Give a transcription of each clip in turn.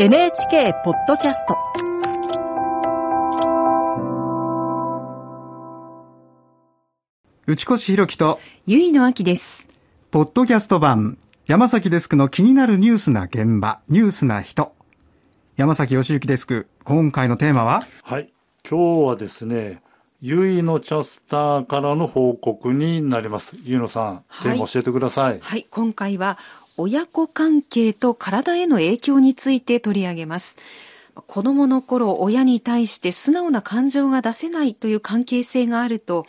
NHK ポッドキャスト内越弘樹とゆいのあきです。ポッドキャスト版山崎デスクの気になるニュースな現場ニュースな人山崎義之デスク今回のテーマは？はい。今日はですね、ゆいのキャスターからの報告になります。ゆいのさん、テーマ教えてください。はい、今回は親子関係と体への影響について取り上げます。子供の頃、親に対して素直な感情が出せないという関係性があると、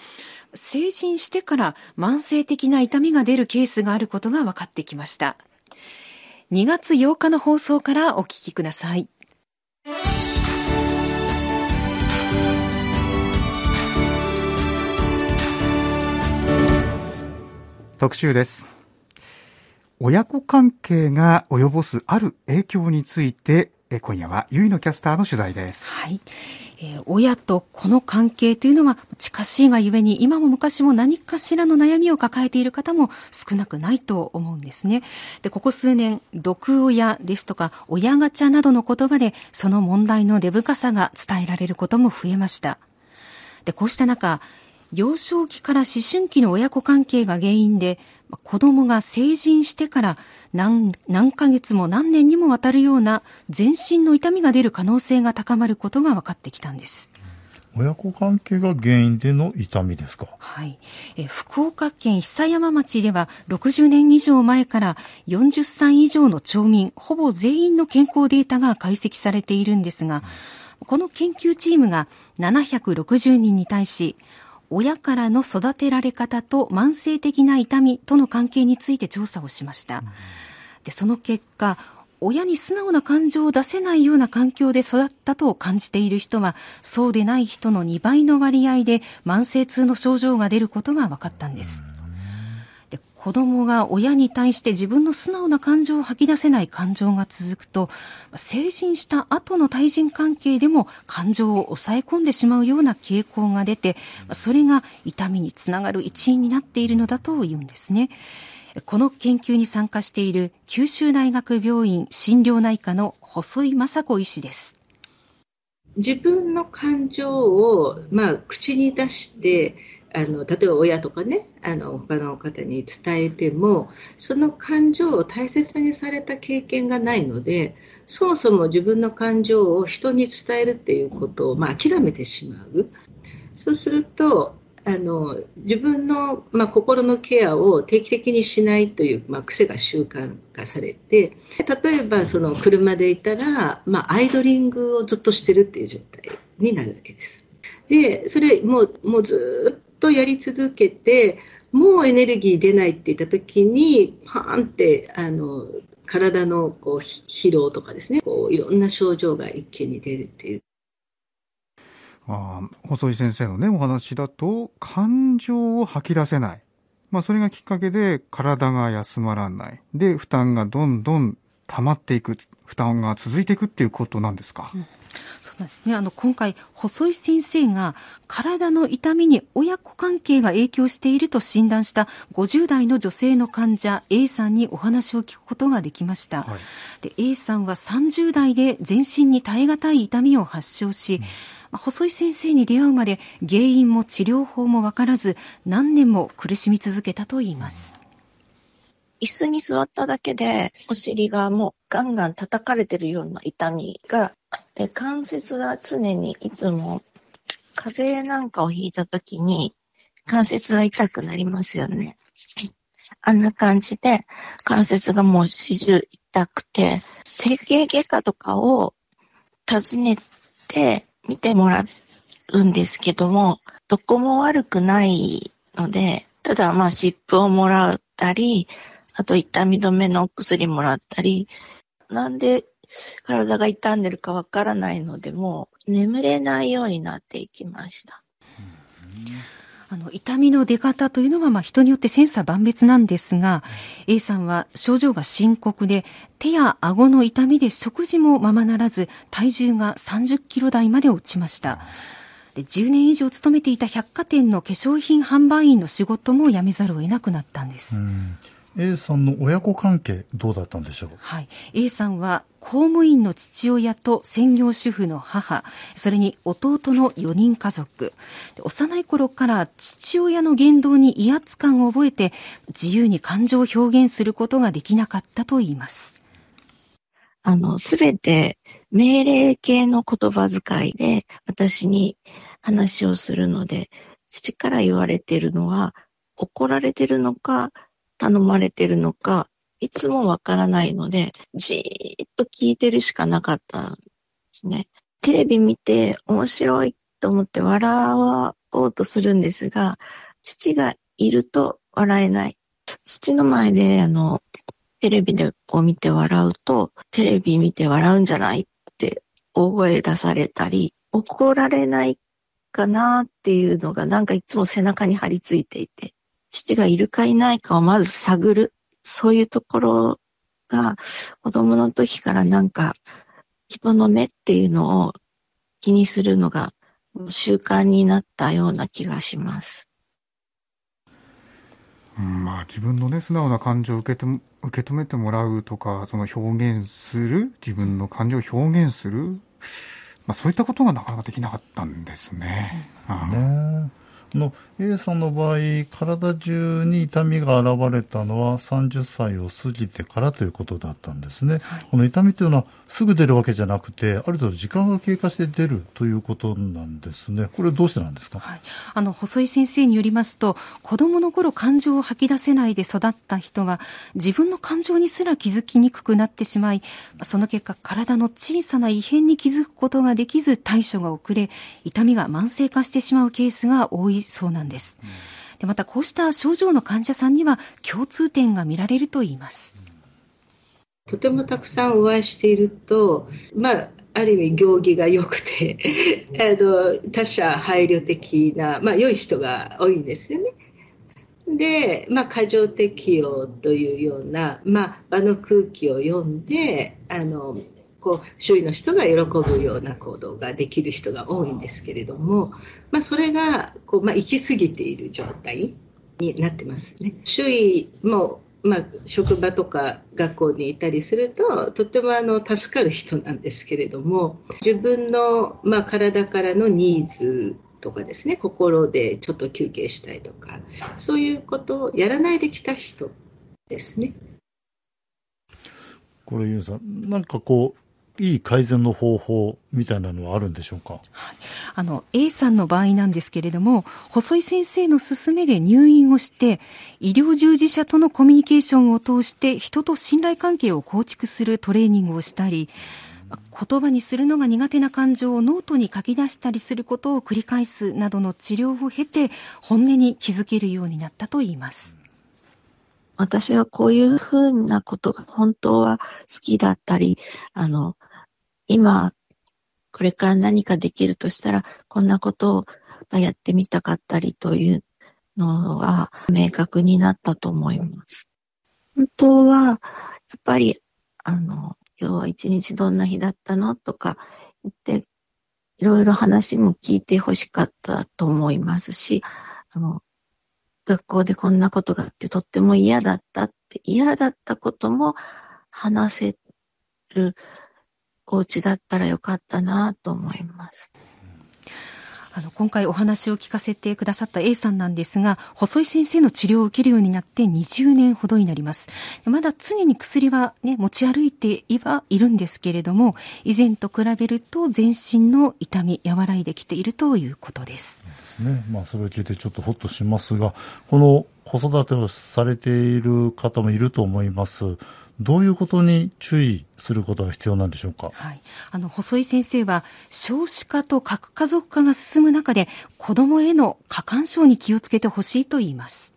成人してから慢性的な痛みが出るケースがあることが分かってきました。2月8日の放送からお聞きください。特集です親子関係が及ぼすある影響についてえ今夜はゆいのキャスターの取材ですはい、えー親と子の関係というのは近しいがゆえに今も昔も何かしらの悩みを抱えている方も少なくないと思うんですね。で、ここ数年、毒親ですとか親ガチャなどの言葉でその問題の根深さが伝えられることも増えました。で、こうした中、幼少期から思春期の親子関係が原因で、子供が成人してから何何ヶ月も何年にもわたるような全身の痛みが出る可能性が高まることが分かってきたんです。親子関係が原因での痛みですか？はい、えー福岡県久山町では60年以上前から40歳以上の町民ほぼ全員の健康データが解析されているんですがこの研究チームが760人に対し親からの育てられ方と慢性的な痛みとの関係について調査をしました。でその結果親に素直な感情を出せないような環境で育ったと感じている人はそうでない人の2倍の割合で慢性痛の症状が出ることが分かったんです。で子供が親に対して自分の素直な感情を吐き出せない感情が続くと成人した後の対人関係でも感情を抑え込んでしまうような傾向が出てそれが痛みにつながる一因になっているのだというんですね。この研究に参加している九州大学病院心療内科の細井雅子医師です。自分の感情を、まあ、口に出してあの例えば親とかねあの他の方に伝えてもその感情を大切にされた経験がないのでそもそも自分の感情を人に伝えるっていうことを、まあ、諦めてしまうそうするとあの自分の、まあ、心のケアを定期的にしないという、まあ、癖が習慣化されて例えばその車でいたら、まあ、アイドリングをずっとしてるっていう状態になるわけです。でそれもうもうずっとやり続けてもうエネルギー出ないって言った時にパーンってあの体のこうひ疲労とかですね。こういろんな症状が一気に出るっていう。あー細井先生のねお話だと感情を吐き出せない、まあ、それがきっかけで体が休まらない。で負担がどんどん溜まっていく負担が続いていくっていうことなんですか、そうなんですね。あの、今回、細井先生が体の痛みに親子関係が影響していると診断した50代の女性の患者 A さんにお話を聞くことができました。はいで A さんは30代で全身に耐え難い痛みを発症し、まあ細井先生に出会うまで原因も治療法もわからず何年も苦しみ続けたといいます。椅子に座っただけで、お尻がもうガンガン叩かれてるような痛みがあって、関節が常にいつも風邪なんかをひいた時に関節が痛くなりますよね。あんな感じで関節がもう始終痛くて、整形外科とかを訪ねて見てもらうんですけども、どこも悪くないので、ただまあ湿布をもらったり、あと痛み止めのお薬もらったり、なんで体が痛んでるかわからないので、もう眠れないようになっていきました。あの痛みの出方というのはまあ人によって千差万別なんですが A さんは症状が深刻で手や顎の痛みで食事もままならず体重が30キロ台まで落ちました。で10年以上勤めていた百貨店の化粧品販売員の仕事も辞めざるを得なくなったんです、A さんの親子関係どうだったんでしょう？はい。A さんは公務員の父親と専業主婦の母、それに弟の4人家族。幼い頃から父親の言動に威圧感を覚えて自由に感情を表現することができなかったと言います。あの、すべて命令系の言葉遣いで私に話をするので、父から言われているのは怒られてるのか頼まれてるのか、いつもわからないので、じーっと聞いてるしかなかったんですね。テレビ見て面白いと思って笑おうとするんですが、父がいると笑えない。父の前で、あの、テレビでこう見て笑うと、テレビ見て笑うんじゃないって大声出されたり、怒られないかなっていうのがなんかいつも背中に張り付いていて、父がいるかいないかをまず探る。そういうところが子供の時からなんか人の目っていうのを気にするのが習慣になったような気がします。うん、まあ自分のね素直な感情を受けて受け止めてもらうとかその表現する自分の感情を表現する、まあ、そういったことがなかなかできなかったんですね。ねの A さんの場合、体中に痛みが現れたのは30歳を過ぎてからということだったんですね。はい、この痛みというのはすぐ出るわけじゃなくて、ある程度時間が経過して出るということなんですね。これどうしてなんですか、はい、あの、細井先生によりますと、子供の頃感情を吐き出せないで育った人は、自分の感情にすら気づきにくくなってしまい、その結果、体の小さな異変に気づくことができず対処が遅れ、痛みが慢性化してしまうケースが多いそうなんです。でまたこうした症状の患者さんには共通点が見られるといいます。とてもたくさんお会いしていると、まあ、ある意味行儀が良くてあの他者配慮的な、まあ、良い人が多いんですよね。で、まあ、過剰適応というような、まあ、場の空気を読んであのこう周囲の人が喜ぶような行動ができる人が多いんですけれども、まあ、それがこう、まあ、行き過ぎている状態になってますね。周囲もまあ、職場とか学校にいたりするととてもあの助かる人なんですけれども自分の、まあ、体からのニーズとかですね心でちょっと休憩したいとかそういうことをやらないできた人ですね。これ、ゆうさん、なんかこう、いい改善の方法みたいなのはあるんでしょうか、はい、あの A さんの場合なんですけれども細井先生の勧めで入院をして医療従事者とのコミュニケーションを通して人と信頼関係を構築するトレーニングをしたり言葉にするのが苦手な感情をノートに書き出したりすることを繰り返すなどの治療を経て本音に気づけるようになったといいます。私はこういうふうなことが本当は好きだったり、あの、今、これから何かできるとしたら、こんなことをやってみたかったりというのは明確になったと思います。本当は、やっぱり、あの、今日は一日どんな日だったのとか言って、いろいろ話も聞いて欲しかったと思いますし、あの、学校でこんなことがあってとっても嫌だったって嫌だったことも話せるお家だったらよかったなと思います。あの今回お話を聞かせてくださった A さんなんですが細井先生の治療を受けるようになって20年ほどになります。まだ常に薬は、ね、持ち歩いていはいるんですけれども以前と比べると全身の痛み和らいできているということですね。まあ、それを聞いてちょっとほっとしますがこの子育てをされている方もいると思います。どういうことに注意することが必要なんでしょうか、はい、あの細井先生は少子化と核家族化が進む中で子どもへの過干渉に気をつけてほしいと言います。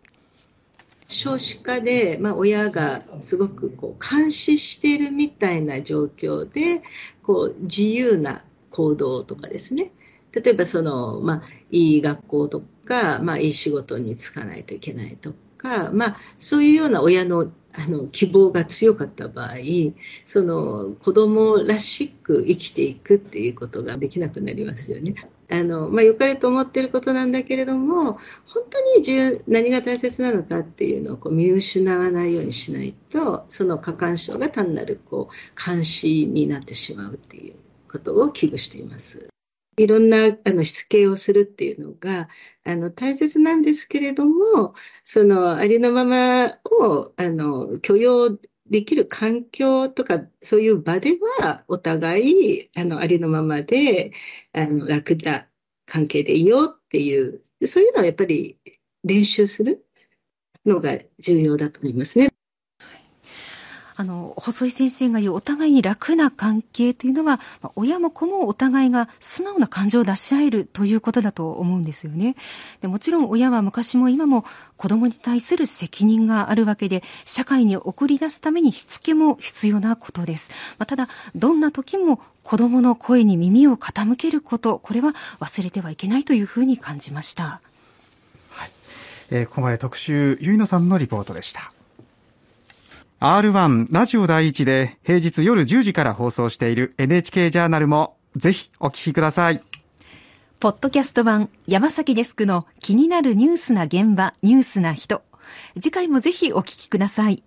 少子化で、まあ、親がすごくこう監視しているみたいな状況でこう自由な行動とかですね。例えばその、まあ、いい学校とか、まあ、いい仕事に就かないといけないとか、まあ、そういうような親のあの希望が強かった場合その子供らしく生きていくっていうことができなくなりますよね。あの、まあ、良かれと思ってることなんだけれども、本当に重、何が大切なのかっていうのをこう見失わないようにしないと、その過干渉が単なるこう、監視になってしまうっていうことを危惧しています。いろんなあのしつけをするっていうのがあの大切なんですけれども、そのありのままをあの許容できる環境とか、そういう場では、お互い、あの、ありのままで、あの、楽な関係でいようっていう、そういうのはやっぱり練習するのが重要だと思いますね。あの、細井先生が言うお互いに楽な関係というのは、まあ、親も子もお互いが素直な感情を出し合えるということだと思うんですよね。でもちろん親は昔も今も子供に対する責任があるわけで、社会に送り出すためにしつけも必要なことです。まあ、ただ、どんな時も子供の声に耳を傾けること、これは忘れてはいけないというふうに感じました。はい。えー、ここまで特集、ゆいのさんのリポートでした。R1 ラジオ第一で平日夜10時から放送している NHK ジャーナルもぜひお聞きください。ポッドキャスト版山崎デスクの気になるニュースな現場、ニュースな人。次回もぜひお聞きください。